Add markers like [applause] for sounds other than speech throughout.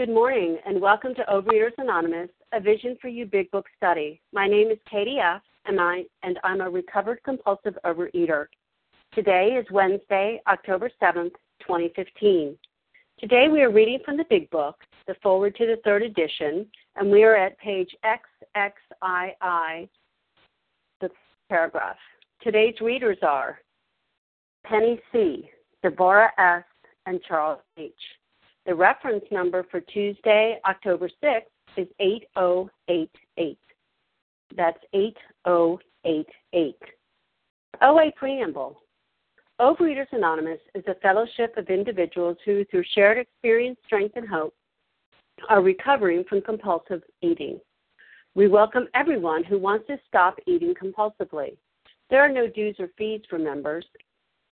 Good morning, and welcome to Overeaters Anonymous, a Vision for You Big Book study. My name is Katie F., and, I, and I'm a recovered compulsive overeater. Today is Wednesday, October 7th, 2015. Today we are reading from the Big Book, the forward to the third edition, and we are at page XXII, the paragraph. Today's readers are Penny C., Deborah S., and Charles H. The reference number for Tuesday, October 6th is 8088. That's 8088. OA Preamble. Overeaters Anonymous is a fellowship of individuals who, through shared experience, strength, and hope, are recovering from compulsive eating. We welcome everyone who wants to stop eating compulsively. There are no dues or fees for members,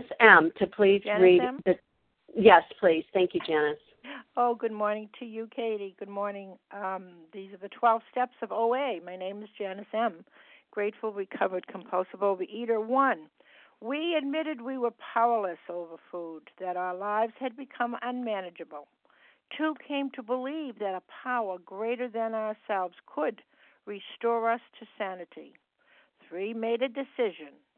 Miss M to please Janice read M? the. Yes, please. Thank you, Janice. Oh, good morning to you, Katie. Good morning. Um, these are the 12 steps of OA. My name is Janice M. Grateful, recovered, compulsive overeater. One, we admitted we were powerless over food, that our lives had become unmanageable. Two, came to believe that a power greater than ourselves could restore us to sanity. Three, made a decision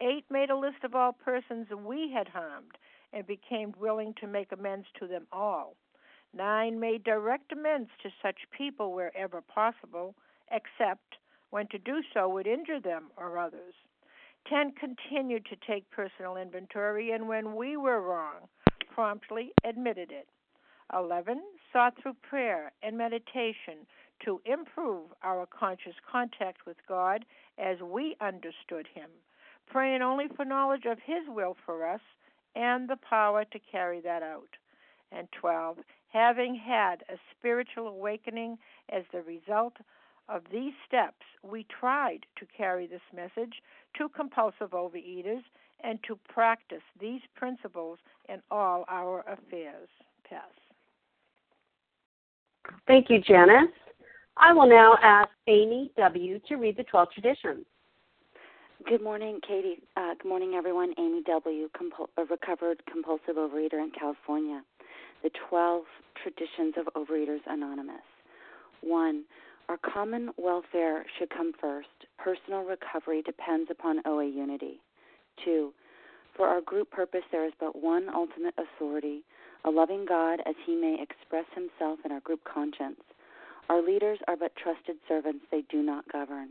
Eight made a list of all persons we had harmed and became willing to make amends to them all. Nine made direct amends to such people wherever possible, except when to do so would injure them or others. Ten continued to take personal inventory and when we were wrong, promptly admitted it. Eleven sought through prayer and meditation to improve our conscious contact with God as we understood Him praying only for knowledge of His will for us and the power to carry that out. And 12, having had a spiritual awakening as the result of these steps, we tried to carry this message to compulsive overeaters and to practice these principles in all our affairs. Pass. Thank you, Janice. I will now ask Amy W. to read the 12 traditions. Good morning, Katie. Uh, good morning, everyone. Amy W., a recovered compulsive overeater in California. The 12 Traditions of Overeaters Anonymous. 1. Our common welfare should come first. Personal recovery depends upon OA unity. 2. For our group purpose, there is but one ultimate authority, a loving God as he may express himself in our group conscience. Our leaders are but trusted servants, they do not govern.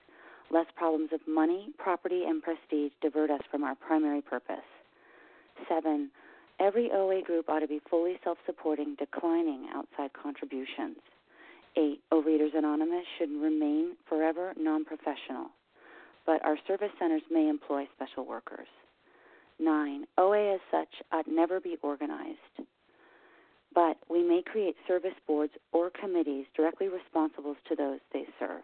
lest problems of money, property, and prestige divert us from our primary purpose. Seven, every OA group ought to be fully self supporting, declining outside contributions. 8. Overeaters Anonymous should remain forever non professional, but our service centers may employ special workers. 9. OA as such ought never be organized, but we may create service boards or committees directly responsible to those they serve.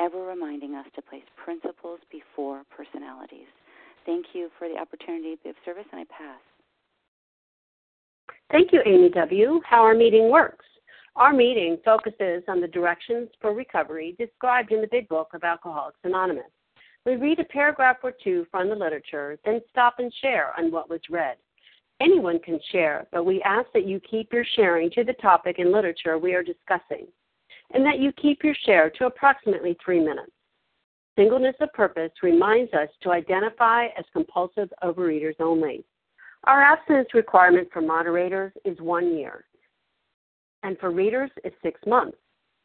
ever reminding us to place principles before personalities. Thank you for the opportunity to be of service, and I pass. Thank you, Amy W. How our meeting works. Our meeting focuses on the directions for recovery described in the Big Book of Alcoholics Anonymous. We read a paragraph or two from the literature, then stop and share on what was read. Anyone can share, but we ask that you keep your sharing to the topic and literature we are discussing, and that you keep your share to approximately three minutes. Singleness of purpose reminds us to identify as compulsive overeaters only. Our abstinence requirement for moderators is one year, and for readers is six months.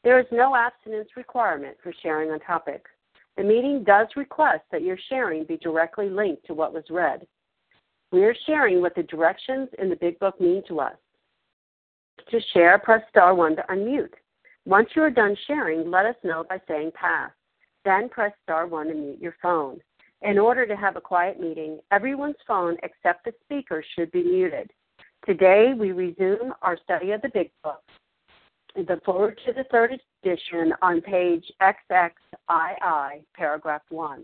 There is no abstinence requirement for sharing on topic. The meeting does request that your sharing be directly linked to what was read. We are sharing what the directions in the Big Book mean to us. To share, press star 1 to unmute. Once you are done sharing, let us know by saying pass. Then press star 1 to mute your phone. In order to have a quiet meeting, everyone's phone except the speaker should be muted. Today, we resume our study of the Big Book. The forward to the third edition on page XXII, paragraph 1.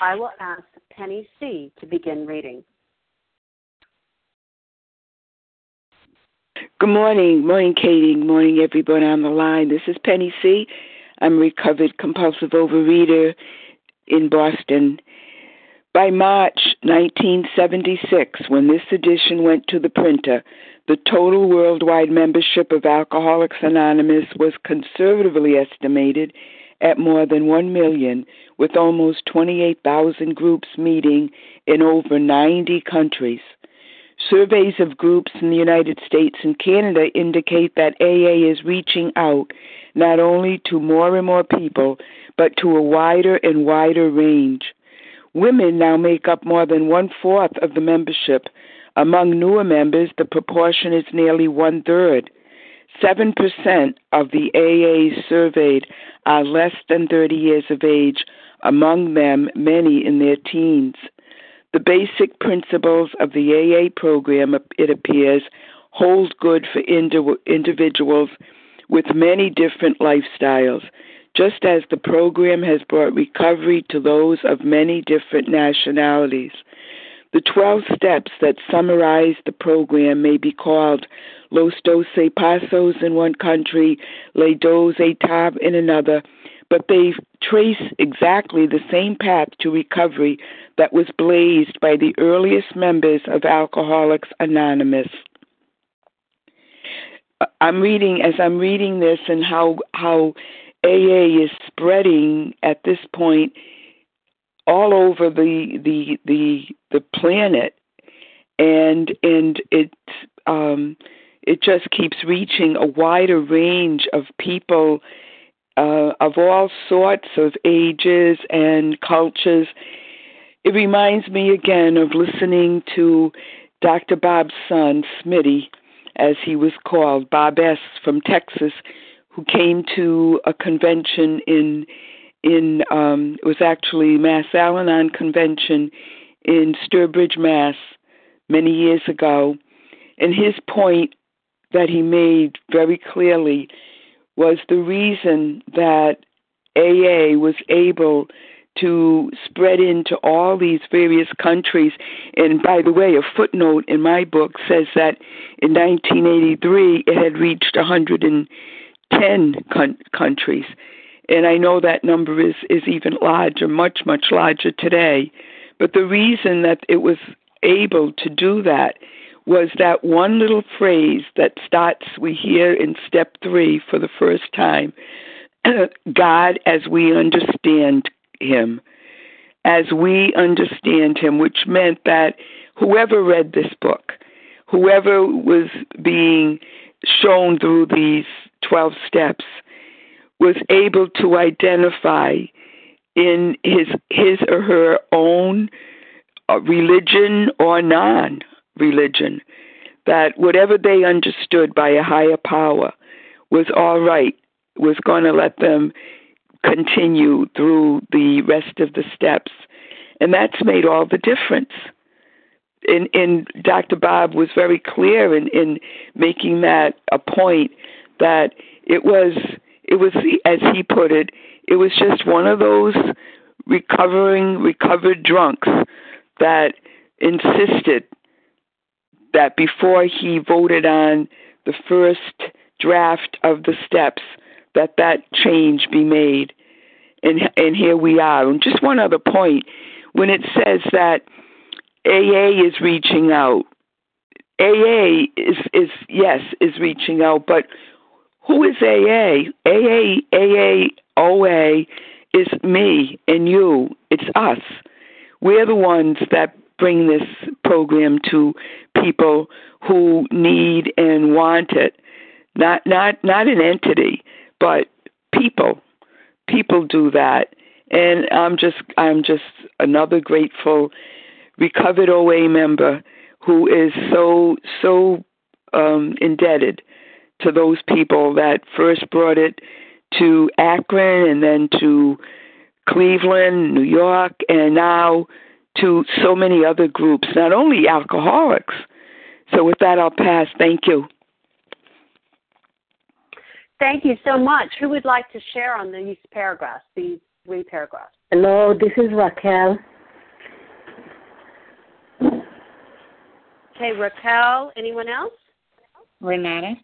I will ask Penny C. to begin reading. Good morning. Morning, Katie. Good morning, everyone on the line. This is Penny C. I'm a recovered compulsive overreader in Boston. By March 1976, when this edition went to the printer, the total worldwide membership of Alcoholics Anonymous was conservatively estimated at more than 1 million, with almost 28,000 groups meeting in over 90 countries. Surveys of groups in the United States and Canada indicate that AA is reaching out not only to more and more people, but to a wider and wider range. Women now make up more than one fourth of the membership. Among newer members, the proportion is nearly one third. 7% of the AAs surveyed are less than 30 years of age, among them, many in their teens. The basic principles of the AA program, it appears, hold good for individuals with many different lifestyles just as the program has brought recovery to those of many different nationalities. The 12 steps that summarize the program may be called Los Doce Pasos in one country, Le Dos Etape in another, but they trace exactly the same path to recovery that was blazed by the earliest members of Alcoholics Anonymous. I'm reading as I'm reading this and how how AA is spreading at this point all over the the the the planet, and and it um, it just keeps reaching a wider range of people uh, of all sorts of ages and cultures. It reminds me again of listening to Dr. Bob's son, Smitty, as he was called, Bob S. from Texas, who came to a convention in in um, it was actually Mass Al-Anon convention in Sturbridge, Mass, many years ago, and his point that he made very clearly was the reason that AA was able to spread into all these various countries. And by the way, a footnote in my book says that in 1983 it had reached 110 con- countries. And I know that number is, is even larger, much, much larger today. But the reason that it was able to do that was that one little phrase that starts, we hear in step three for the first time [clears throat] God as we understand Him, as we understand Him, which meant that whoever read this book, whoever was being shown through these 12 steps, was able to identify in his his or her own uh, religion or non religion that whatever they understood by a higher power was all right was going to let them continue through the rest of the steps and that's made all the difference and, and Dr. Bob was very clear in, in making that a point that it was it was as he put it it was just one of those recovering recovered drunks that insisted that before he voted on the first draft of the steps that that change be made. And and here we are. And just one other point. When it says that AA is reaching out AA is is yes is reaching out but who is AA AA AA OA is me and you. It's us. We're the ones that bring this program to people who need and want it. Not not not an entity, but people. People do that. And I'm just I'm just another grateful recovered OA member who is so so um, indebted to those people that first brought it to Akron and then to Cleveland, New York, and now to so many other groups, not only alcoholics. So, with that, I'll pass. Thank you. Thank you so much. Who would like to share on these paragraphs, these three paragraphs? Hello, this is Raquel. Okay, Raquel. Anyone else? Renata.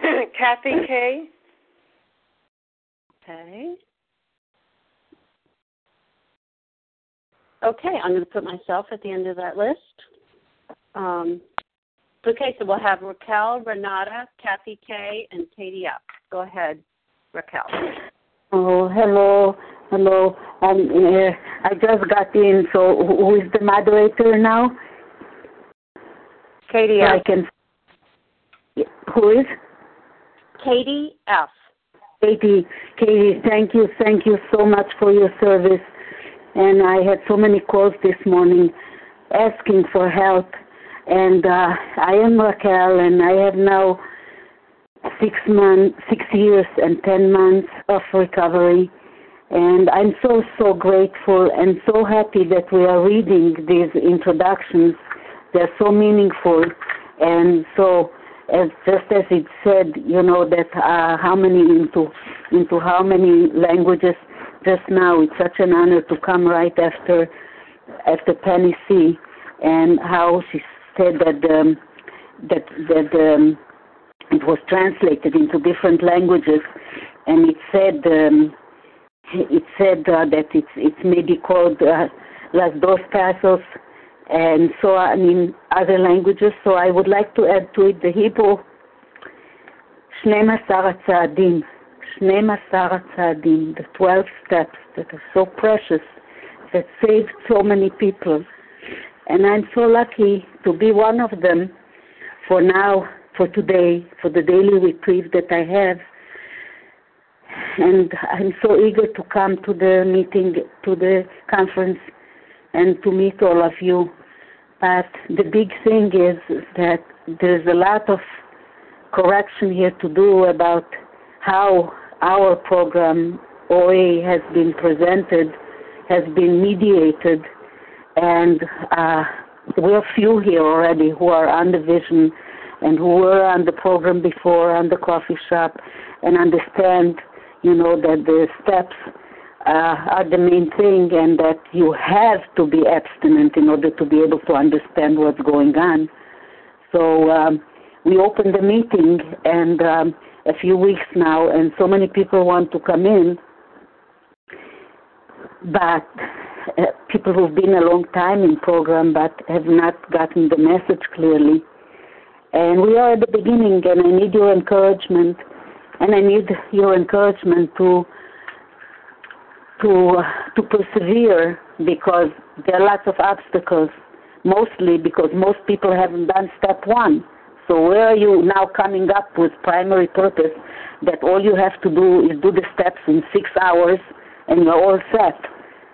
[laughs] Kathy K. Okay. Okay, I'm going to put myself at the end of that list. Um, okay, so we'll have Raquel, Renata, Kathy K, and Katie up. Go ahead, Raquel. Oh, hello, hello. Um, uh, I just got in, so who is the moderator now? Katie I can. Who is? Katie F. Katie, Katie, thank you, thank you so much for your service. And I had so many calls this morning asking for help. And uh, I am Raquel, and I have now six months, six years and ten months of recovery. And I'm so so grateful and so happy that we are reading these introductions. They're so meaningful, and so as just as it said, you know that uh, how many into into how many languages just now. It's such an honor to come right after after Penny C. and how she said that um, that that um, it was translated into different languages, and it said um, it said uh, that it's it's maybe called uh, Las Dos Pasos, and so on in other languages. So I would like to add to it the Hebrew. 12 הצעדים, 12 הצעדים, the 12 steps that are so precious, that saved so many people. And I'm so lucky to be one of them for now, for today, for the daily reprieve that I have. And I'm so eager to come to the meeting, to the conference, and to meet all of you. But the big thing is that there's a lot of correction here to do about how our program OA has been presented, has been mediated, and uh, we're few here already who are on the vision and who were on the program before, on the coffee shop, and understand, you know, that the steps uh, are the main thing and that you have to be abstinent in order to be able to understand what's going on. So um, we opened the meeting and um, a few weeks now, and so many people want to come in, but uh, people who've been a long time in program but have not gotten the message clearly. And we are at the beginning, and I need your encouragement, and I need your encouragement to to to persevere because there are lots of obstacles. Mostly because most people haven't done step one. So where are you now coming up with primary purpose that all you have to do is do the steps in six hours and you're all set?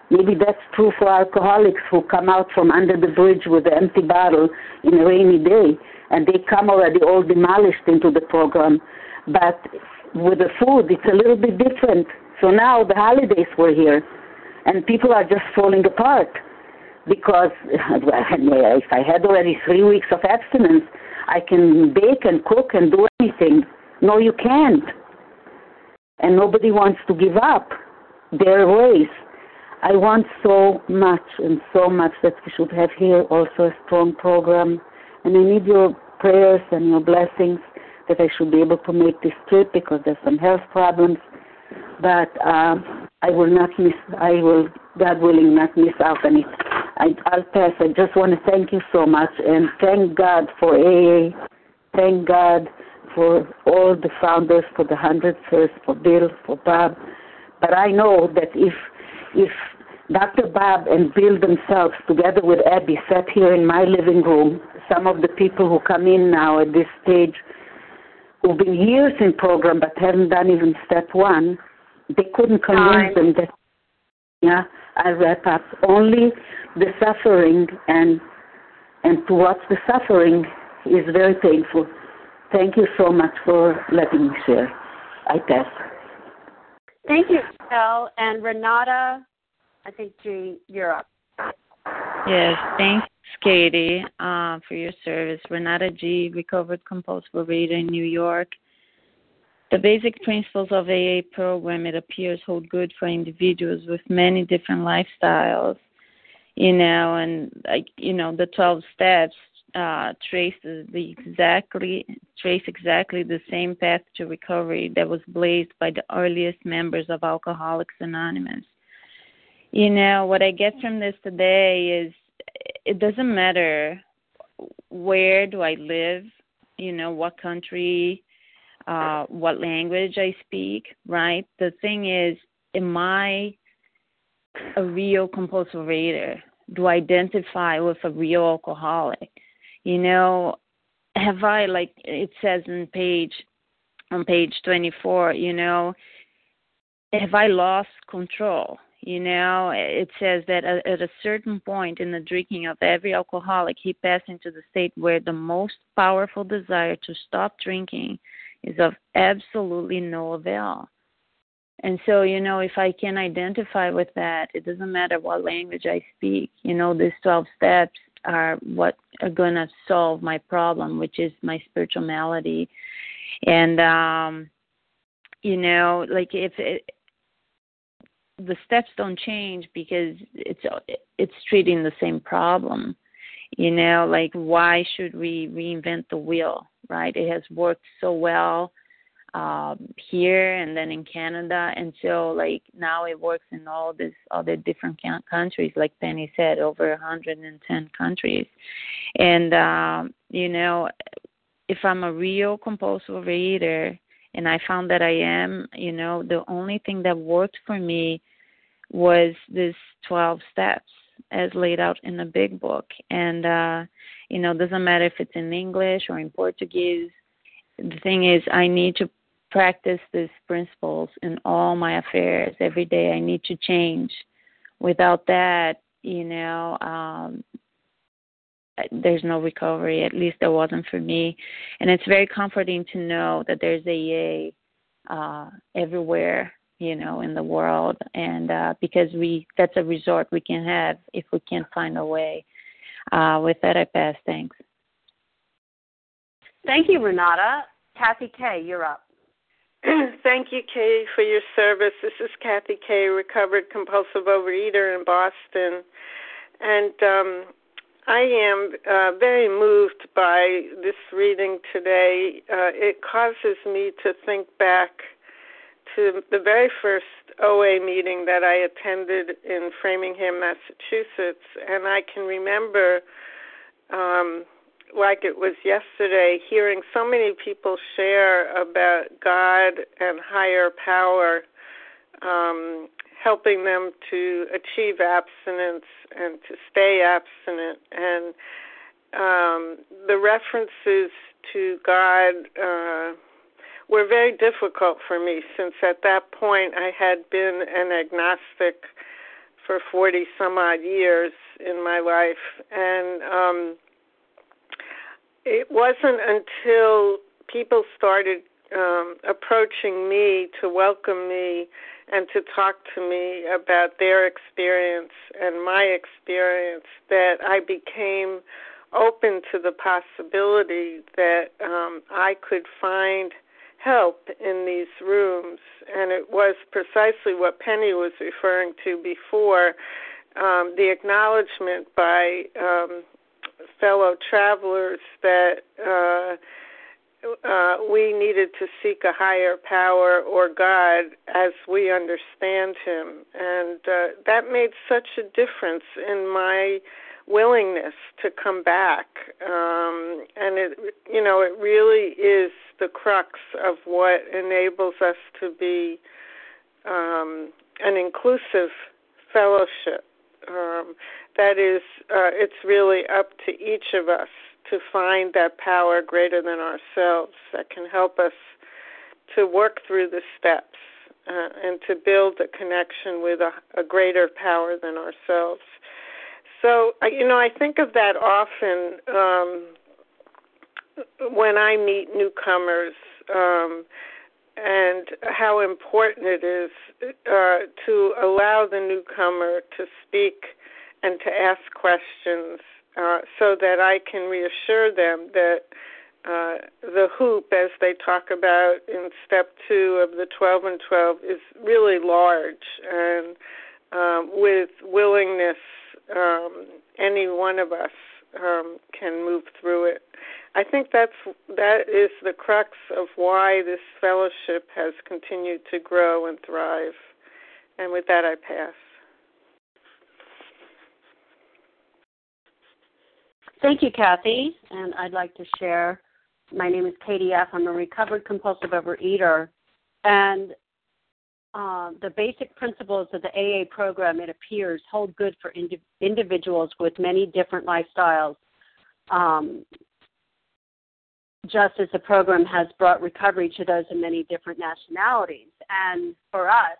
Maybe that's true for alcoholics who come out from under the bridge with an empty bottle in a rainy day and they come already all demolished into the program. But with the food, it's a little bit different. So now the holidays were here and people are just falling apart because [laughs] [laughs] if I had already three weeks of abstinence, I can bake and cook and do anything. No, you can't. And nobody wants to give up their ways. I want so much and so much that we should have here also a strong program. And I need your prayers and your blessings that I should be able to make this trip because there's some health problems. But um, I will not miss, I will, God willing, not miss out on it. I, I'll pass. I just want to thank you so much and thank God for AA. Thank God for all the founders, for the hundred first, for Bill, for Bob. But I know that if if Dr. Bob and Bill themselves, together with Ebby, sat here in my living room, some of the people who come in now at this stage, who've been years in program but haven't done even step one, they couldn't convince them that. Yeah, I wrap up. Only the suffering and and to watch the suffering is very painful. Thank you so much for letting me share. I pass. Thank you, Michelle. And Renata, I think G, you're up. Yes, thanks, Katie, uh, for your service. Renata G, recovered compulsive reader in New York. The basic principles of AA program, it appears, hold good for individuals with many different lifestyles you know, and like you know, the twelve steps uh, traces the exactly trace exactly the same path to recovery that was blazed by the earliest members of Alcoholics Anonymous. You know, what I get from this today is it doesn't matter where do I live, you know, what country, uh, what language I speak, right? The thing is, am I a real compulsive reader? Do I identify with a real alcoholic? You know, have I like it says in page on page 24, you know, have I lost control? You know, it says that at a certain point in the drinking of every alcoholic, he passed into the state where the most powerful desire to stop drinking is of absolutely no avail. And so, you know, if I can identify with that, it doesn't matter what language I speak. You know, these 12 steps are what are going to solve my problem, which is my spiritual malady. And, um, you know, like if it, the steps don't change because it's it's treating the same problem you know like why should we reinvent the wheel right it has worked so well um, here and then in Canada. And so, like now, it works in all these other different countries. Like Penny said, over 110 countries. And um, you know, if I'm a real compulsive reader, and I found that I am, you know, the only thing that worked for me was this 12 steps as laid out in the big book. And uh, you know, doesn't matter if it's in English or in Portuguese the thing is i need to practice these principles in all my affairs every day. I need to change. Without that, you know, um, there's no recovery. At least there wasn't for me. And it's very comforting to know that there's AA uh, everywhere, you know, in the world. And uh, because we, that's a resort we can have if we can find a way. Uh, with that, I pass. Thanks. Thank you, Renata. Kathy K., you're up. [clears throat] Thank you, Kay, for your service. This is Kathy Kay, recovered compulsive overeater in Boston. And um, I am uh, very moved by this reading today. Uh, it causes me to think back to the very first OA meeting that I attended in Framingham, Massachusetts. And I can remember um, like it was yesterday, hearing so many people share about God and higher power, um, helping them to achieve abstinence and to stay abstinent. And um, the references to God uh, were very difficult for me since at that point I had been an agnostic for 40 some odd years in my life. And um, it wasn't until people started um, approaching me to welcome me and to talk to me about their experience and my experience that I became open to the possibility that um, I could find help in these rooms. And it was precisely what Penny was referring to before um, the acknowledgement by um, fellow travelers that. Uh, uh, we needed to seek a higher power or God as we understand Him. And uh, that made such a difference in my willingness to come back. Um, and it, you know, it really is the crux of what enables us to be um, an inclusive fellowship. Um, that is, uh, it's really up to each of us to find that power greater than ourselves that can help us to work through the steps uh, and to build a connection with a, a greater power than ourselves. So, you know, I think of that often um, when I meet newcomers um, and how important it is uh, to allow the newcomer to speak and to ask questions uh, so that I can reassure them that uh, the hoop, as they talk about in step two of the 12 and 12, is really large. And um, with willingness, um, any one of us um, can move through it. I think that's that is the crux of why this fellowship has continued to grow and thrive. And with that, I pass. Thank you, Kathy. And I'd like to share. My name is Katie F. I'm a recovered compulsive overeater. And uh, the basic principles of the AA program, it appears, hold good for indi- individuals with many different lifestyles. Um, just as the program has brought recovery to those of many different nationalities. And for us,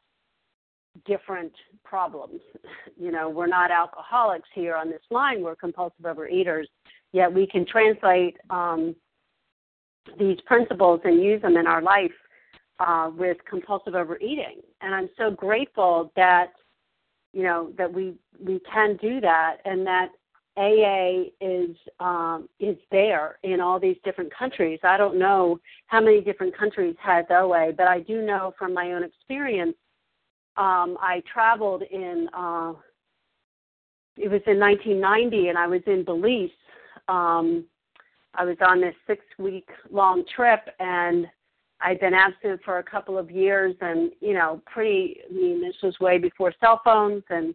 different problems. [laughs] You know, we're not alcoholics here on this line, we're compulsive overeaters, yet we can translate um, these principles and use them in our life uh, with compulsive overeating. And I'm so grateful that, you know, that we, we can do that and that AA is um, is there in all these different countries. I don't know how many different countries has OA, but I do know from my own experience um, I traveled in, uh, it was in 1990, and I was in Belize. Um, I was on this six week long trip, and I'd been absent for a couple of years, and, you know, pretty, I mean, this was way before cell phones and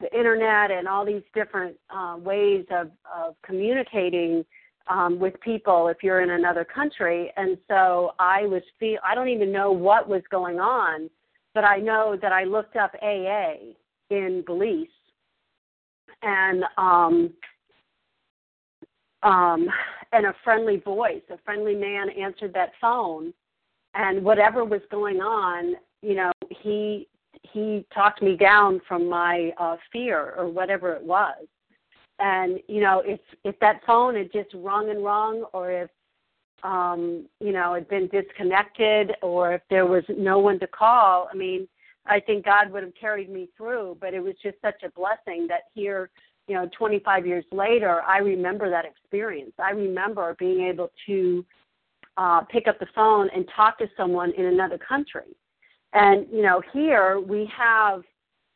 the internet and all these different uh, ways of, of communicating um, with people if you're in another country. And so I was feel I don't even know what was going on, but I know that I looked up AA in Belize, and um, um, and a friendly voice, a friendly man answered that phone, and whatever was going on, you know, he he talked me down from my uh, fear or whatever it was. And you know, if if that phone had just rung and rung, or if um, you know, had been disconnected or if there was no one to call, I mean, I think God would have carried me through, but it was just such a blessing that here, you know, 25 years later, I remember that experience. I remember being able to uh, pick up the phone and talk to someone in another country. And, you know, here we have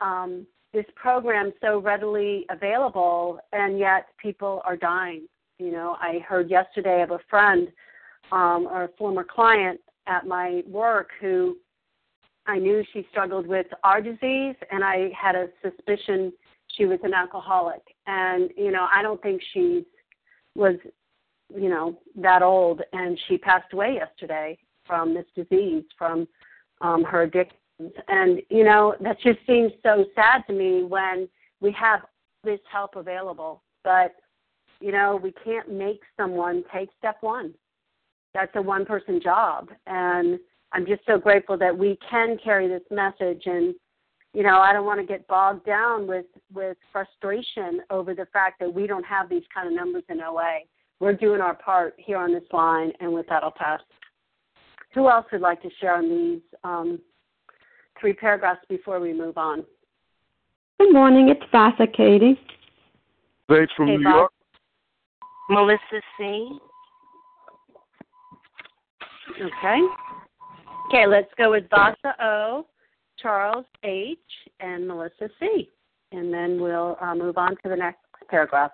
um, this program so readily available, and yet people are dying. You know, I heard yesterday of a friend um, or a former client at my work who I knew she struggled with our disease, and I had a suspicion she was an alcoholic. And you know, I don't think she was you know, that old, and she passed away yesterday from this disease, from um, her addictions. And, you know, that just seems so sad to me when we have this help available, but, you know, we can't make someone take step one. That's a one person job. And I'm just so grateful that we can carry this message and you know i don't want to get bogged down with with frustration over the fact that we don't have these kind of numbers in oa we're doing our part here on this line and with that i'll pass. Who else would like to share on these um, three paragraphs before we move on? Good morning it's Vasa Katie thanks from hey, new york. Melissa c. Okay. Okay let's go with vasa o Charles H., and Melissa C. And then we'll uh, move on to the next paragraph.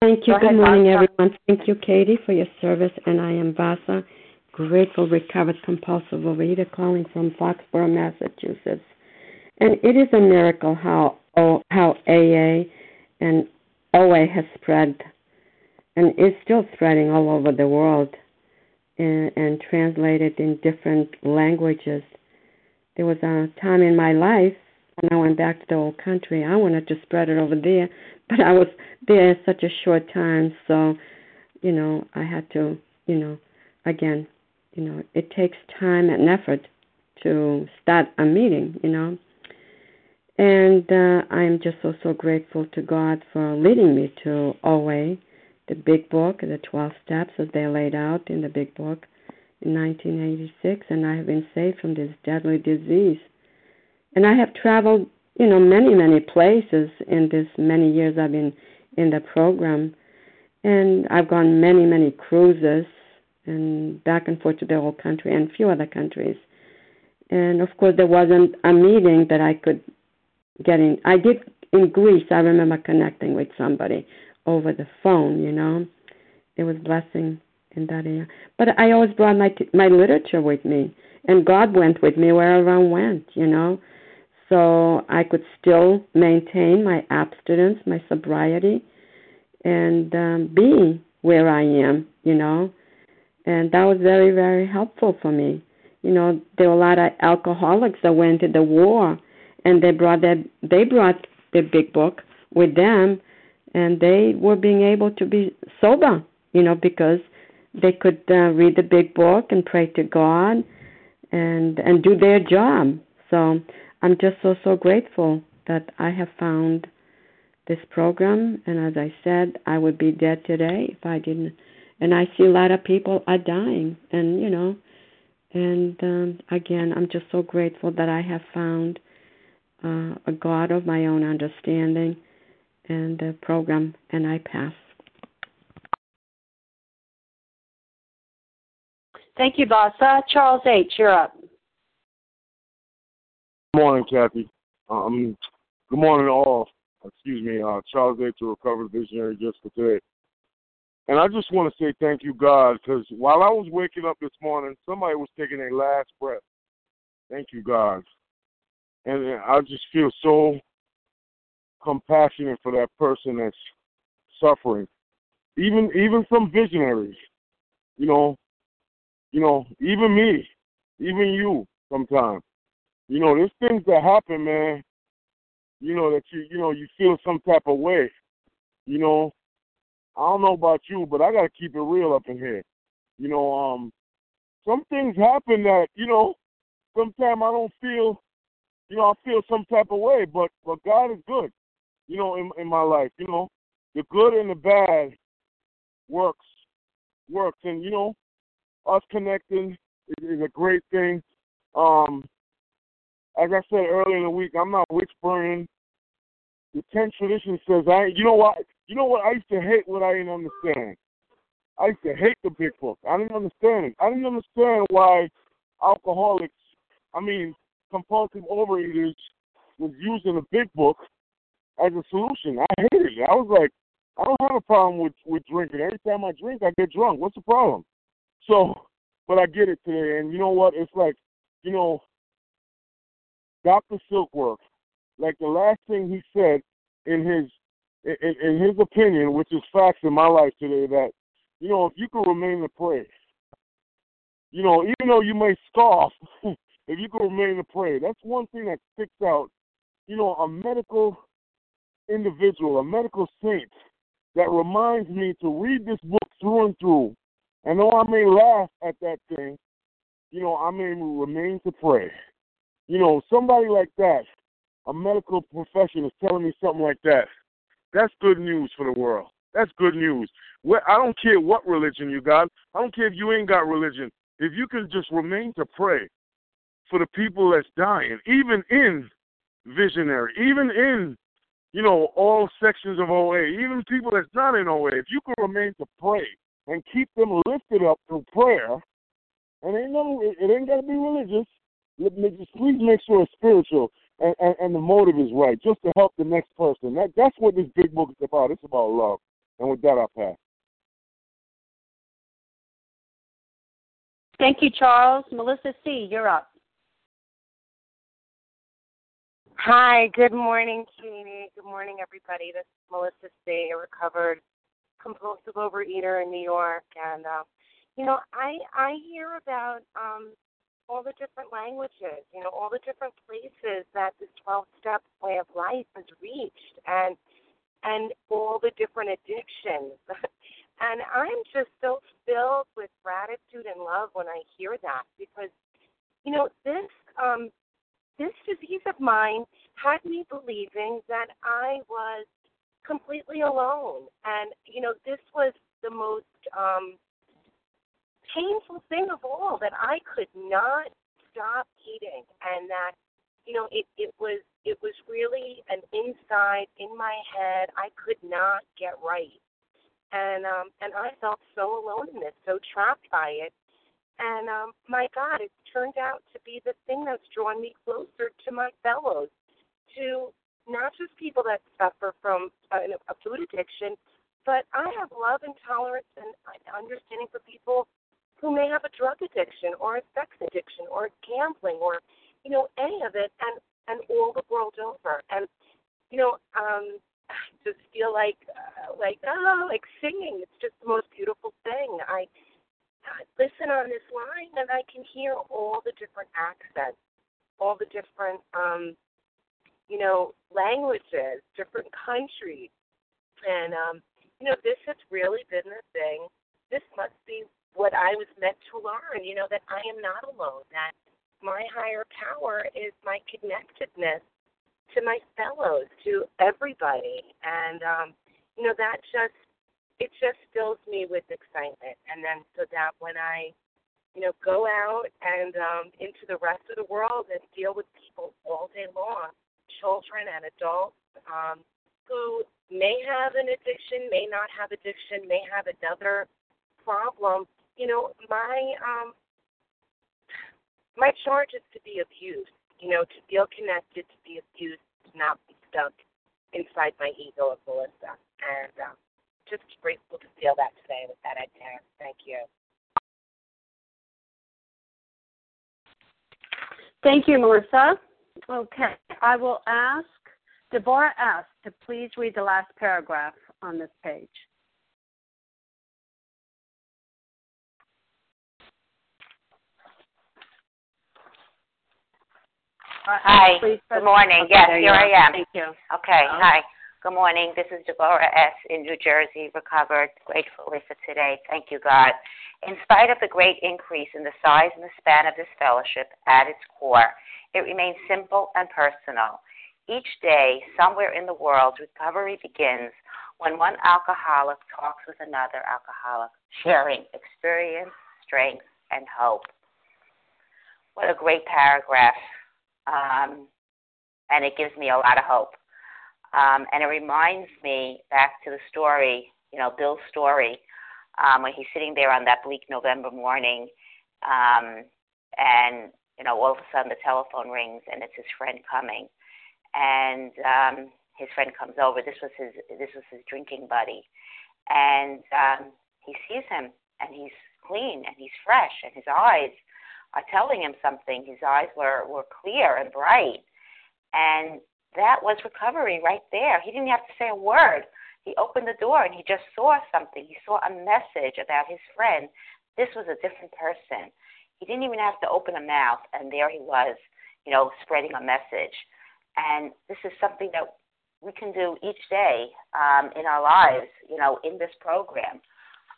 Thank you. Go Good ahead, morning, Vasa. everyone. Thank you, Katie, for your service. And I am Vasa, grateful, recovered, compulsive overeater, calling from Foxborough, Massachusetts. And it is a miracle how o, how AA and OA has spread, and is still spreading all over the world and, and translated in different languages. There was a time in my life when I went back to the old country, I wanted to spread it over there, but I was there such a short time, so you know I had to, you know, again, you know, it takes time and effort to start a meeting, you know. And uh, I'm just so so grateful to God for leading me to OA the big book, the 12 steps as they laid out in the big book in 1986, and I have been saved from this deadly disease. And I have traveled, you know, many, many places in this many years I've been in the program. And I've gone many, many cruises and back and forth to the whole country and a few other countries. And of course, there wasn't a meeting that I could get in. I did in Greece. I remember connecting with somebody over the phone, you know. It was blessing in that area. But I always brought my my literature with me, and God went with me wherever I went, you know. So I could still maintain my abstinence, my sobriety, and um, be where I am, you know. And that was very, very helpful for me. You know, there were a lot of alcoholics that went to the war, and they brought their they brought their big book with them and they were being able to be sober, you know, because they could uh, read the big book and pray to God and and do their job. So I'm just so so grateful that I have found this program. And as I said, I would be dead today if I didn't. And I see a lot of people are dying. And you know and um again I'm just so grateful that I have found uh, a God of my own understanding and the program, and I pass. Thank you, Vasa. Charles H., you're up. Good morning, Kathy. Um, good morning, all. Excuse me, uh, Charles H., a recovered visionary just for today. And I just want to say thank you, God, because while I was waking up this morning, somebody was taking their last breath. Thank you, God. And I just feel so compassionate for that person that's suffering. Even even from visionaries. You know, you know, even me, even you sometimes. You know, there's things that happen, man, you know, that you you know, you feel some type of way. You know. I don't know about you, but I gotta keep it real up in here. You know, um some things happen that, you know, sometimes I don't feel you know, I feel some type of way, but but God is good you know, in in my life. You know, the good and the bad works works, and you know, us connecting is, is a great thing. Um, as I said earlier in the week, I'm not witch burning. The ten tradition says I. You know what? You know what? I used to hate what I didn't understand. I used to hate the big book. I didn't understand it. I didn't understand why alcoholics, I mean, compulsive overeaters, was using the big book as a solution. I hated it. I was like, I don't have a problem with with drinking. Every time I drink, I get drunk. What's the problem? So, but I get it today, and you know what? It's like, you know, Doctor Silkworth. Like the last thing he said in his in, in his opinion, which is facts in my life today, that you know if you can remain to pray, you know even though you may scoff, [laughs] if you can remain to pray, that's one thing that sticks out. You know, a medical individual, a medical saint, that reminds me to read this book through and through. And though I may laugh at that thing, you know, I may remain to pray. You know, somebody like that, a medical professional is telling me something like that. That's good news for the world. That's good news. I don't care what religion you got. I don't care if you ain't got religion. If you can just remain to pray for the people that's dying, even in visionary, even in, you know, all sections of OA, even people that's not in OA, if you can remain to pray and keep them lifted up through prayer, and ain't no, it ain't got to be religious. Please make sure it's spiritual and, and, and the motive is right, just to help the next person. That that's what this big book is about. It's about love. And with that, I'll pass. Thank you, Charles. Melissa C., you're up. Hi, good morning, Katie. Good morning, everybody. This is Melissa C., a recovered compulsive overeater in New York. And, uh, you know, I I hear about um, all the different languages, you know, all the different places that this 12 step way of life has reached and and all the different addictions. [laughs] and I'm just so filled with gratitude and love when I hear that because you know, this um this disease of mine had me believing that I was completely alone. And you know, this was the most um painful thing of all that I could not stop eating and that you know it it was it was really an inside in my head. I could not get right. And um and I felt so alone in this so trapped by it and um my god it turned out to be the thing that's drawn me closer to my fellows to not just people that suffer from a, a food addiction but I have love and tolerance and understanding for people who may have a drug addiction or a sex addiction or gambling or you know any of it and and all the world over. And you know um I just feel like uh, like oh like singing it's just the most beautiful thing. I listen on this line and I can hear all the different accents all the different um you know languages different countries and um you know this has really been the thing this must be what I was meant to learn, you know, that I am not alone, that my higher power is my connectedness to my fellows, to everybody. And um, you know, that just it just fills me with excitement. And then so that when I, you know, go out and um into the rest of the world and deal with people all day long, children and adults, um, who may have an addiction, may not have addiction, may have another problem, you know, my um my charge is to be of use, you know, to feel connected, to be of use, to not be stuck inside my ego of Melissa. And um, just grateful to feel that today. With that, I pass. Thank you. Thank you, Melissa. Okay, I will ask Deborah S. to please read the last paragraph on this page. Hi. Good morning. Yes, here I am. Thank you. Okay. Hi. Good morning. This is Deborah S. in New Jersey, recovered gratefully for today. Thank you, God. In spite of the great increase in the size and the span of this fellowship, at its core, it remains simple and personal. Each day, somewhere in the world, recovery begins when one alcoholic talks with another alcoholic, sharing experience, strength, and hope. What a great paragraph um, and it gives me a lot of hope. Um, and it reminds me back to the story, you know, Bill's story, um, when he's sitting there on that bleak November morning, um, and you know, all of a sudden the telephone rings and it's his friend coming, and um, his friend comes over. This was his this was his drinking buddy, and um, he sees him and he's clean and he's fresh and his eyes uh, telling him something. His eyes were, were clear and bright. And that was recovery right there. He didn't have to say a word. he opened the door and he just saw something. He saw a message about his friend. This was a different person. He didn't even have to open a mouth, and there he was, you know, spreading a message. And this is something that we can do each day um, in our lives, you know, in this program,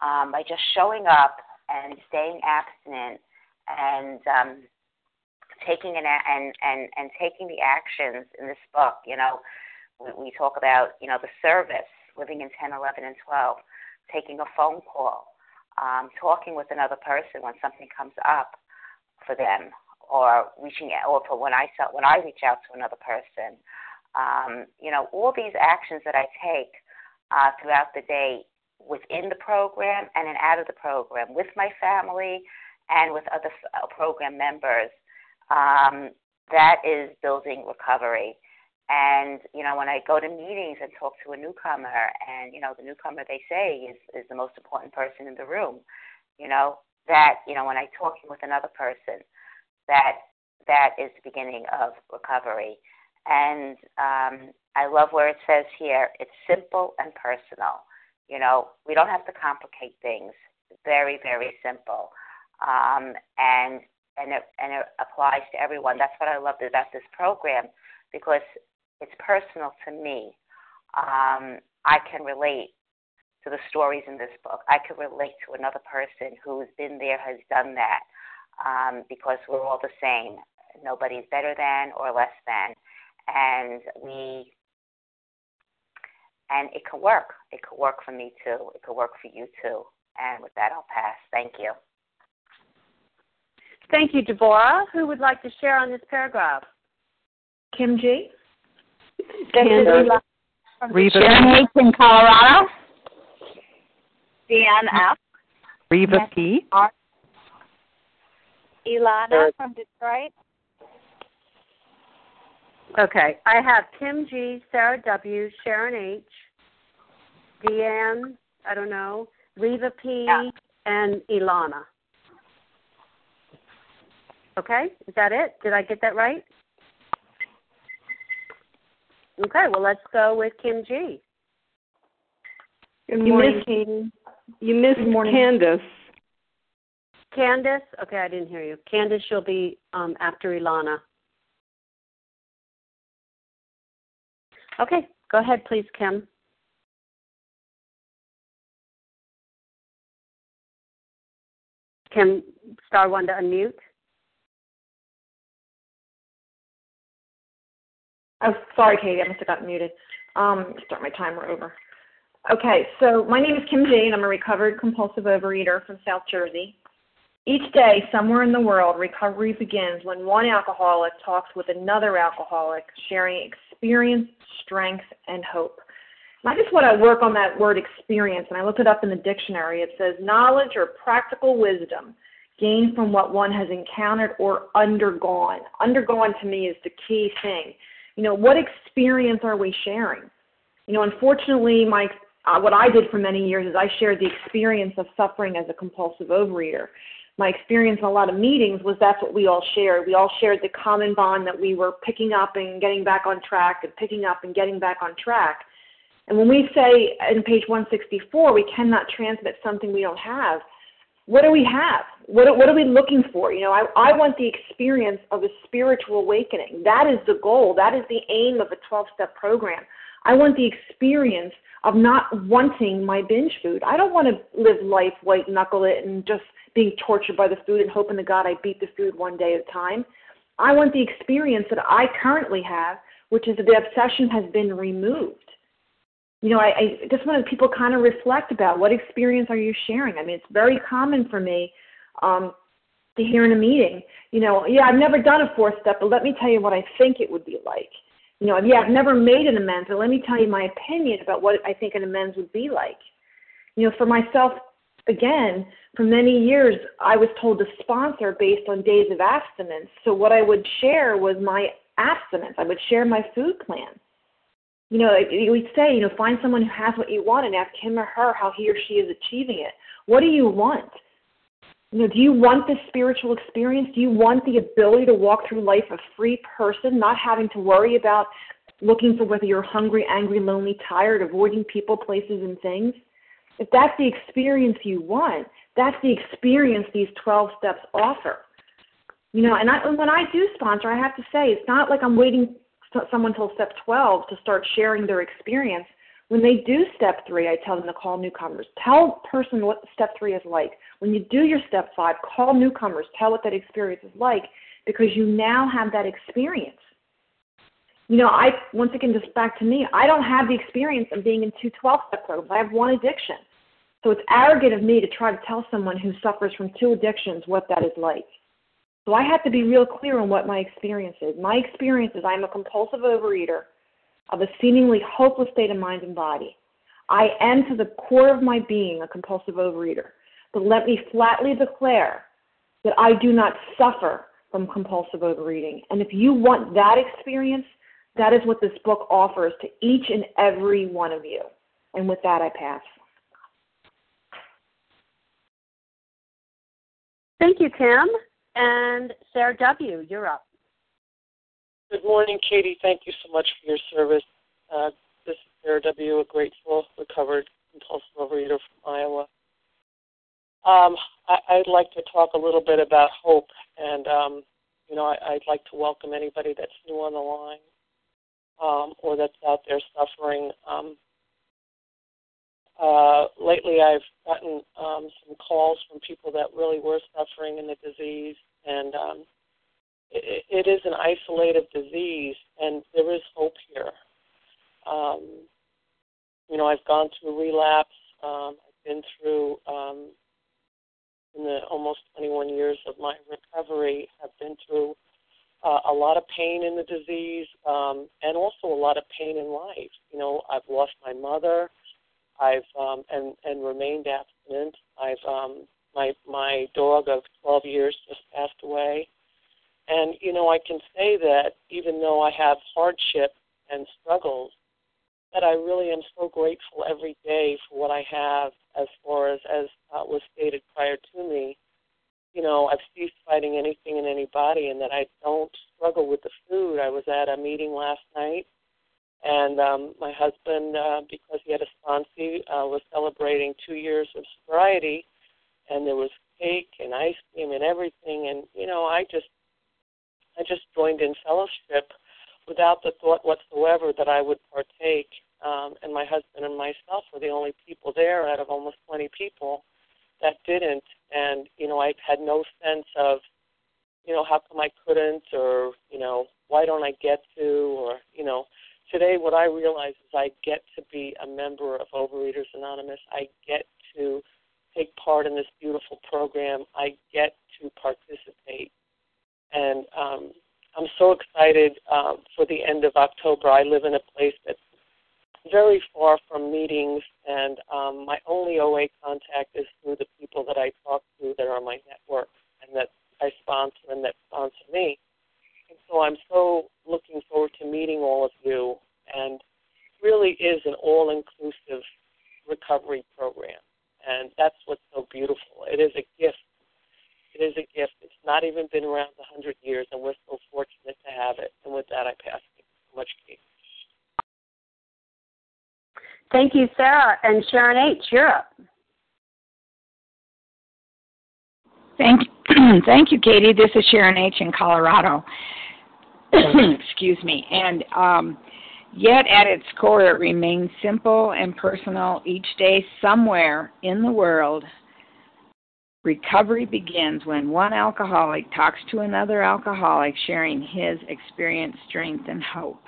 um, by just showing up and staying abstinent and um, taking an and and and taking the actions in this book. You know, we, we talk about you know the service, living in 10, 11, and 12, taking a phone call, um, talking with another person when something comes up for them, or reaching out, or for when I when I reach out to another person. Um, you know, all these actions that I take uh, throughout the day within the program and then out of the program with my family and with other uh, program members. Um, that is building recovery. And you know, when I go to meetings and talk to a newcomer, and you know, the newcomer they say is is the most important person in the room. You know that you know when I talking with another person, that that is the beginning of recovery. And um, I love where it says here, it's simple and personal. You know, we don't have to complicate things. Very, very simple. Um, and and it and it applies to everyone. That's what I loved about this program because it's personal to me. Um, I can relate to the stories in this book. I can relate to another person who's been there, has done that, um, because we're all the same. Nobody's better than or less than, and we and it could work. It could work for me too. It could work for you too. And with that, I'll pass. Thank you. Thank you, Deborah. Who would like to share on this paragraph? Kim G. Reba Sharon H. in Colorado. Deanne F. Reva P. Ilana from Detroit. Okay, I have Kim G, Sarah W, Sharon H, Deanne, I don't know, Reva P, yeah. and Ilana. Okay, is that it? Did I get that right? Okay, well let's go with Kim G. Good morning, you missed, You missed Candace. Candace? Okay, I didn't hear you. Candace, you'll be um, after Ilana. Okay, go ahead, please, Kim. Kim, star one to unmute. Oh, sorry, Katie. I must have gotten muted. Um, start my timer over. Okay, so my name is Kim and I'm a recovered compulsive overeater from South Jersey. Each day, somewhere in the world, recovery begins when one alcoholic talks with another alcoholic, sharing experience, strength, and hope. And I just want to work on that word experience, and I looked it up in the dictionary. It says knowledge or practical wisdom gained from what one has encountered or undergone. Undergone to me is the key thing. You know, what experience are we sharing? You know, unfortunately, my uh, what I did for many years is I shared the experience of suffering as a compulsive overeater my experience in a lot of meetings was that's what we all shared. We all shared the common bond that we were picking up and getting back on track and picking up and getting back on track. And when we say in page 164, we cannot transmit something we don't have, what do we have? What, what are we looking for? You know, I, I want the experience of a spiritual awakening. That is the goal. That is the aim of a 12 step program. I want the experience of not wanting my binge food. I don't want to live life white knuckle it and just being tortured by the food and hoping to God I beat the food one day at a time. I want the experience that I currently have, which is that the obsession has been removed. You know, I, I just wanted people kind of reflect about what experience are you sharing. I mean, it's very common for me um, to hear in a meeting, you know, yeah, I've never done a fourth step, but let me tell you what I think it would be like. You know, yeah, I've never made an amends, but let me tell you my opinion about what I think an amends would be like. You know, for myself, again, for many years, I was told to sponsor based on days of abstinence. So what I would share was my abstinence. I would share my food plan. You know, we'd say, you know, find someone who has what you want and ask him or her how he or she is achieving it. What do you want? You know, do you want this spiritual experience? Do you want the ability to walk through life a free person, not having to worry about looking for whether you're hungry, angry, lonely, tired, avoiding people, places, and things, if that's the experience you want, that's the experience these 12 steps offer. You know, and I, when I do sponsor, I have to say, it's not like I'm waiting someone till step 12 to start sharing their experience. When they do step three, I tell them to call newcomers. Tell person what step three is like. When you do your step five, call newcomers. Tell what that experience is like because you now have that experience. You know, I once again just back to me, I don't have the experience of being in two 12 step programs. I have one addiction. So it's arrogant of me to try to tell someone who suffers from two addictions what that is like. So I have to be real clear on what my experience is. My experience is I'm a compulsive overeater of a seemingly hopeless state of mind and body. I am to the core of my being a compulsive overeater. But let me flatly declare that I do not suffer from compulsive overeating. And if you want that experience, that is what this book offers to each and every one of you. And with that, I pass. Thank you, Kim. And Sarah W., you're up. Good morning, Katie. Thank you so much for your service. Uh, this is Sarah W., a grateful, recovered compulsive overeater from Iowa. Um, I, would like to talk a little bit about hope, and um, you know, I, would like to welcome anybody that's new on the line um, or that's out there suffering. Um, uh, lately, I've gotten um, some calls from people that really were suffering in the disease, and um, it, it is an isolated disease, and there is hope here. Um, you know, I've gone through relapse. Um, I've been through um, in the almost 21 years of my recovery. I've been through uh, a lot of pain in the disease, um, and also a lot of pain in life. You know, I've lost my mother. I've um, and and remained abstinent. I've um, my my dog of 12 years just passed away, and you know I can say that even though I have hardship and struggles, that I really am so grateful every day for what I have. As far as as uh, was stated prior to me, you know I've ceased fighting anything and anybody, and that I don't struggle with the food. I was at a meeting last night and um, my husband, uh, because he had a sponsee, uh, was celebrating two years of sobriety, and there was cake and ice cream and everything. And you know, I just, I just joined in fellowship without the thought whatsoever that I would partake. Um, and my husband and myself were the only people there out of almost 20 people that didn't. And you know, I had no sense of, you know, how come I couldn't, or you know, why don't I get to, or you know today what I realize is I get to be a member of Overeaters Anonymous. I get to take part in this beautiful program. I get to participate. And um, I'm so um, for the end of October. I live in a place that's very far from meetings, and um, my only OA contact is through the people that I talk to that are my network and that I sponsor and that sponsor me. And so I'm so looking forward to meeting all of you and really is an all inclusive recovery program. And that's what's so beautiful. It is a gift. It is a gift. It's not even been around a hundred years and we're so fortunate to have it. And with that I pass you so much Kate. Thank you, Sarah. Sharon H., you're up. Thank, [clears throat] thank you, Katie. This is Sharon H. in Colorado. [clears throat] excuse me. And um, yet, at its core, it remains simple and personal. Each day, somewhere in the world, recovery begins when one alcoholic talks to another alcoholic, sharing his experience, strength, and hope.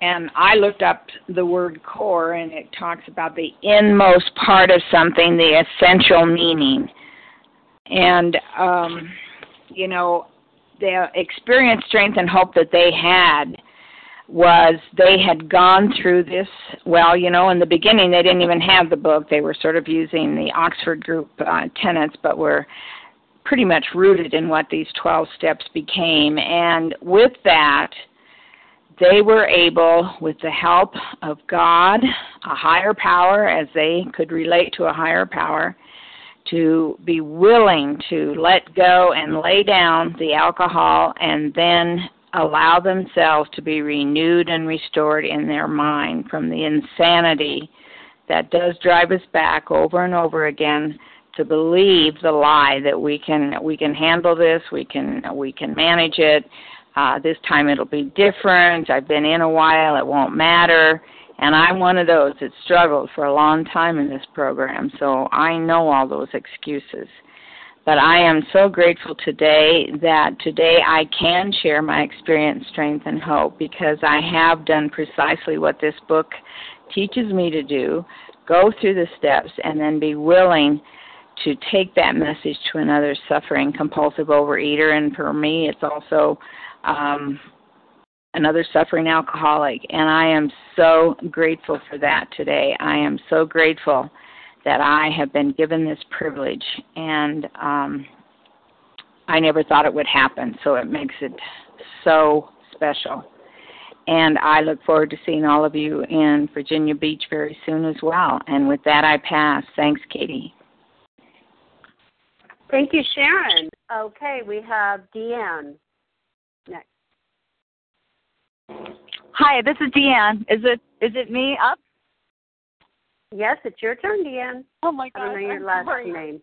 And I looked up the word core, and it talks about the inmost part of something, the essential meaning. And, um, you know, the experience, strength, and hope that they had was they had gone through this. Well, you know, in the beginning, they didn't even have the book. They were sort of using the Oxford Group uh, tenets, but were pretty much rooted in what these 12 steps became. And with that, they were able, with the help of God, a higher power, as they could relate to a higher power, to be willing to let go and lay down the alcohol and then allow themselves to be renewed and restored in their mind from the insanity that does drive us back over and over again to believe the lie that we can we can handle this, we can we can manage it. Uh, this time it'll be different. I've been in a while, it won't matter. And I'm one of those that struggled for a long time in this program, so I know all those excuses. But I am so grateful today that today I can share my experience, strength, and hope because I have done precisely what this book teaches me to do go through the steps and then be willing to take that message to another suffering compulsive overeater. And for me, it's also um, another suffering alcoholic. And I am so grateful for that today. I am so grateful that I have been given this privilege. And um, I never thought it would happen. So it makes it so special. And I look forward to seeing all of you in Virginia Beach very soon as well. And with that, I pass. Thanks, Katie. Thank you, Sharon. Okay, we have Deanne. Hi, this is Deanne. Is it is it me up? Yes, it's your turn, Deanne. Oh my God! I don't know your I'm last sorry. name.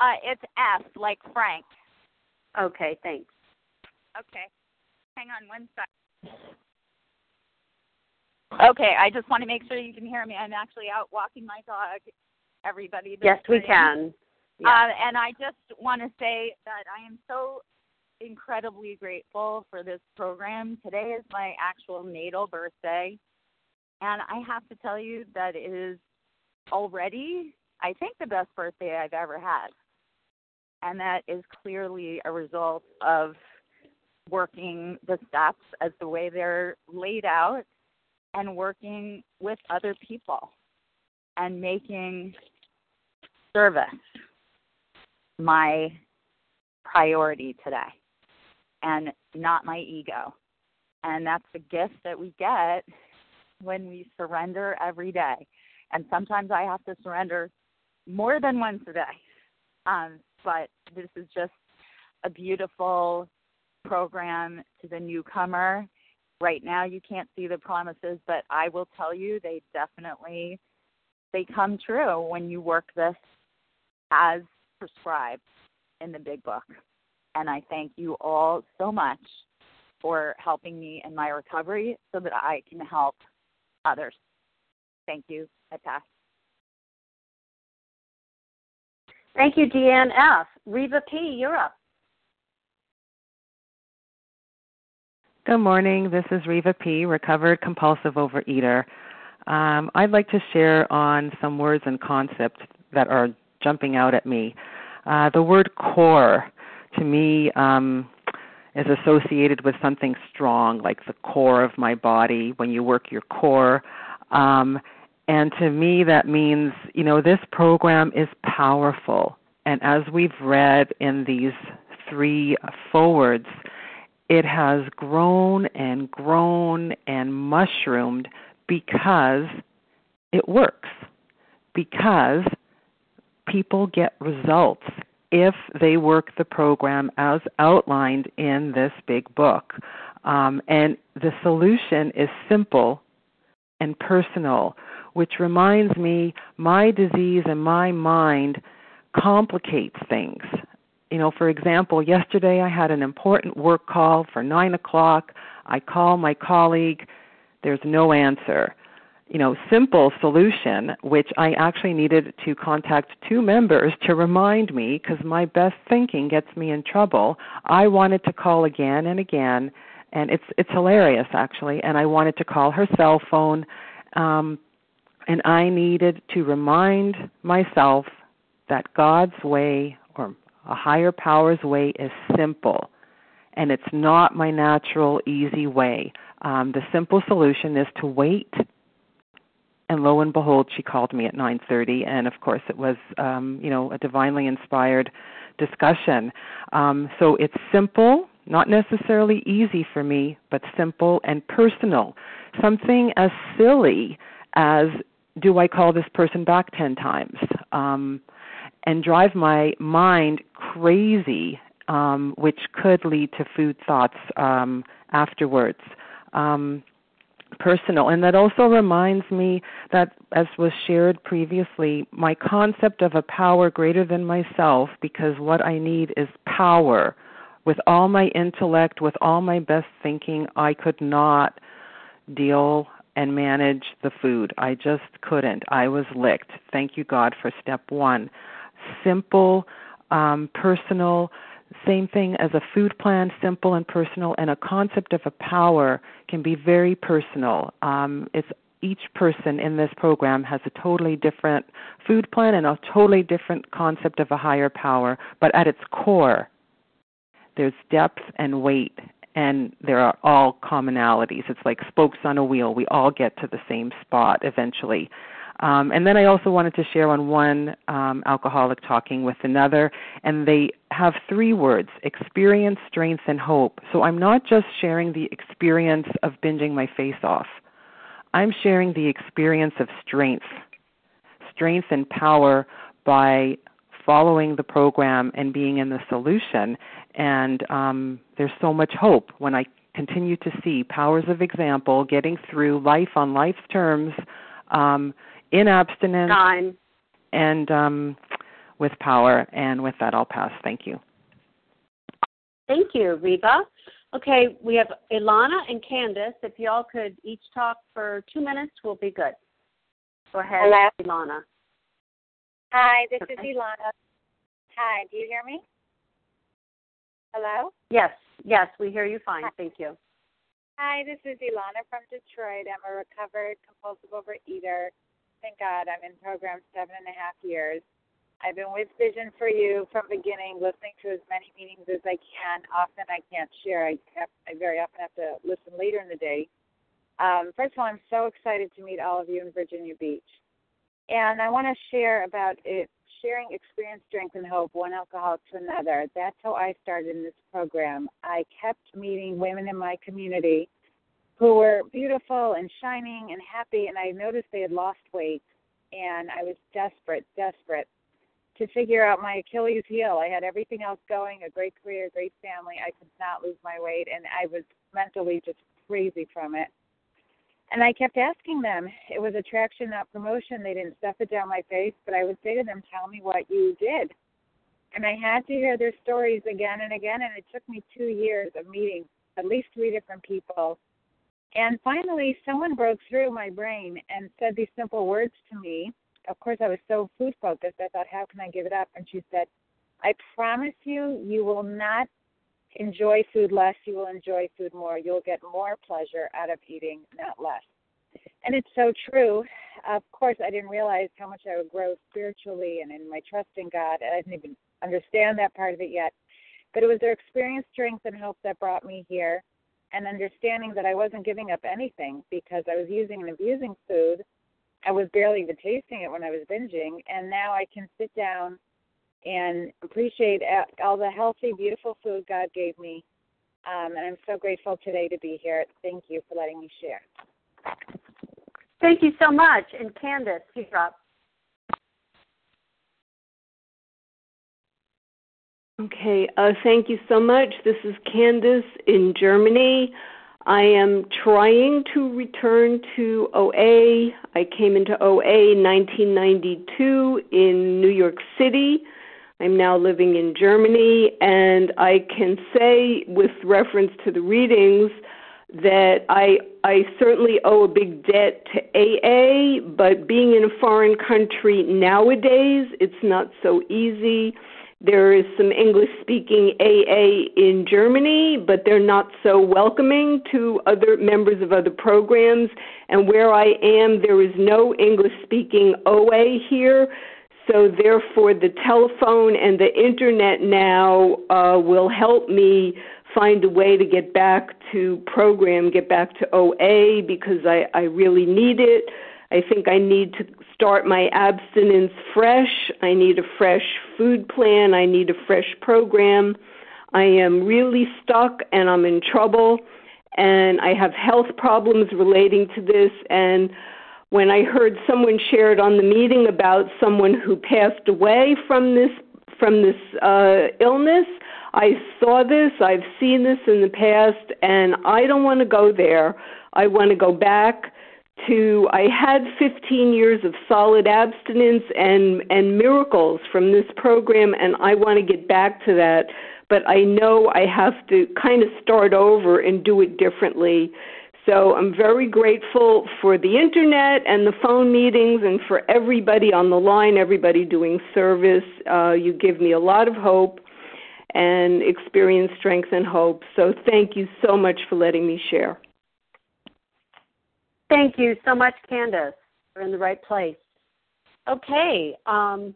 Uh, it's F, like Frank. Okay, thanks. Okay. Hang on one sec. Okay, I just want to make sure you can hear me. I'm actually out walking my dog. Everybody. Yes, we can. Uh, and I just want to say that I am so incredibly grateful for this program. Today is my actual natal birthday. And I have to tell you that it is already, I think, the best birthday I've ever had. And that is clearly a result of working the steps as the way they're laid out and working with other people and making service my priority today and not my ego. And that's the gift that we get when we surrender every day. And sometimes I have to surrender more than once a day. Um, but this is just a beautiful program to the newcomer. Right now you can't see the promises, but I will tell you they definitely they come true when you work this as prescribed in the big book. And I thank you all so much for helping me in my recovery so that I can help others. Thank you. I pass. Thank you, Deanne F. Reva P., you're up. Good morning. This is Reva P., recovered compulsive overeater. Um, I'd like to share on some words and concepts that are jumping out at me. Uh, the word core, to me, um, is associated with something strong, like the core of my body, when you work your core. Um, and to me, that means, you know, this program is powerful. And as we've read in these three forwards, it has grown and grown and mushroomed because it works. Because people get results if they work the program as outlined in this big book. Um, and the solution is simple and personal, which reminds me my disease and my mind complicates things. You know, for example, yesterday I had an important work call for nine o'clock. I call my colleague, there's no answer you know, simple solution, which I actually needed to contact two members to remind me because my best thinking gets me in trouble. I wanted to call again and again, and it's it's hilarious actually. And I wanted to call her cell phone, um, and I needed to remind myself that God's way or a higher power's way is simple, and it's not my natural easy way. Um, the simple solution is to wait and lo and behold she called me at 9:30 and of course it was um you know a divinely inspired discussion. Um so it's simple not necessarily easy for me but simple and personal. Something as silly as do I call this person back 10 times? Um and drive my mind crazy um, which could lead to food thoughts um, afterwards. Um, personal. And that also reminds me that, as was shared previously, my concept of a power greater than myself, because what I need is power. With all my intellect, with all my best thinking, I could not deal and manage the food. I just couldn't. I was licked. Thank you, God, for step one. Simple, um, personal, same thing as a food plan, simple and personal, and a concept of a power can be very personal. Um, it's each person in this program has a totally different food plan and a totally different concept of a higher power, but at its core, there's depth and weight, and there are all commonalities. It's like spokes on a wheel. We all get to the same spot eventually. Um, and then I also wanted to share on one um, alcoholic talking with another, and they have three words experience, strength, and hope. So I'm not just sharing the experience of binging my face off, I'm sharing the experience of strength, strength and power by following the program and being in the solution. And um, there's so much hope when I continue to see powers of example getting through life on life's terms. Um, in abstinence Time. and um, with power. And with that, I'll pass. Thank you. Thank you, Reva. Okay, we have Ilana and Candace. If y'all could each talk for two minutes, we'll be good. Go ahead, Hello. Ilana. Hi, this is Okay. Ilana. Hi, do you hear me? Hello? Yes, yes, we hear you fine. Thank you. Hi, this is Ilana from Detroit. I'm a recovered compulsive overeater. Thank God I'm in program seven and a half years. I've been with Vision for You from beginning, listening to as many meetings as I can. Often I can't share. I have, I very often have to listen later in the day. Um, first of all, I'm so excited to meet all of you in Virginia Beach. And I want to share about it, sharing experience, strength, and hope, one alcoholic to another. That's how I started in this program. I kept meeting women in my community who were beautiful and shining and happy, and I noticed they had lost weight. And I was desperate, desperate to figure out my Achilles heel. I had everything else going a great career, great family. I could not lose my weight, and I was mentally just crazy from it. And I kept asking them. It was attraction, not promotion. They didn't stuff it down my face, but I would say to them, Tell me what you did. And I had to hear their stories again and again, and it took me two years of meeting at least three different people. And finally, someone broke through my brain and said these simple words to me. Of course, I was so food focused, I thought, How can I give it up? And she said, I promise you, you will not enjoy food less, you will enjoy food more. You'll get more pleasure out of eating, not less. And it's so true. Of course, I didn't realize how much I would grow spiritually and in my trust in God. And I didn't even understand that part of it yet. But it was their experience, strength, and hope that brought me here, and understanding that I wasn't giving up anything because I was using and abusing food. I was barely even tasting it when I was binging. And now I can sit down and appreciate all the healthy, beautiful food God gave me. Um, and I'm so grateful today to be here. Thank you for letting me share. Thank you so much. And Candace, you're up. Okay, uh, thank you so much. This is Candace in Germany. I am trying to return to OA. I came into OA in 1992 in New York City. I'm now living in Germany, and I can say, with reference to the readings, that I I certainly owe a big debt to AA, but being in a foreign country nowadays, it's not so easy. There is some English speaking AA in Germany, but they're not so welcoming to other members of other programs. And where I am, there is no English speaking OA here. So, therefore, the telephone and the internet now uh, will help me find a way to get back to program, get back to OA because I, I really need it. I think I need to start my abstinence fresh. I need a fresh food plan. I need a fresh program. I am really stuck and I'm in trouble and I have health problems relating to this and when I heard someone shared on the meeting about someone who passed away from this from this uh illness, I saw this, I've seen this in the past, and I don't want to go there. I want to go back to I had 15 years of solid abstinence and and miracles from this program and I want to get back to that but I know I have to kind of start over and do it differently. So I'm very grateful for the internet and the phone meetings and for everybody on the line, everybody doing service. Uh, you give me a lot of hope and experience strength and hope. So thank you so much for letting me share. Thank you so much, Candace. You're in the right place. Okay. Um,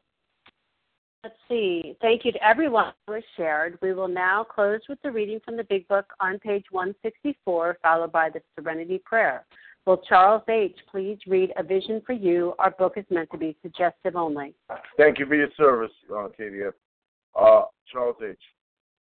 let's see. Thank you to everyone who has shared. We will now close with the reading from the Big Book on page 164, followed by the Serenity Prayer. Will Charles H. please read A Vision for You? Our book is meant to be suggestive only. Thank you for your service, uh, KDF. Uh, Charles H.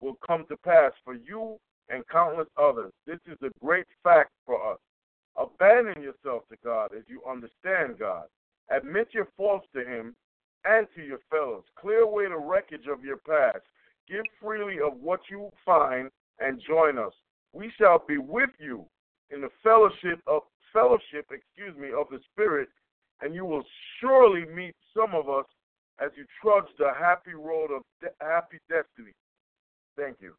will come to pass for you and countless others. This is a great fact for us. Abandon yourself to God as you understand God. Admit your faults to Him and to your fellows. Clear away the wreckage of your past. Give freely of what you find and join us. We shall be with you in the fellowship of fellowship, excuse me, of the Spirit, and you will surely meet some of us as you trudge the happy road of de- happy destiny. Thank you.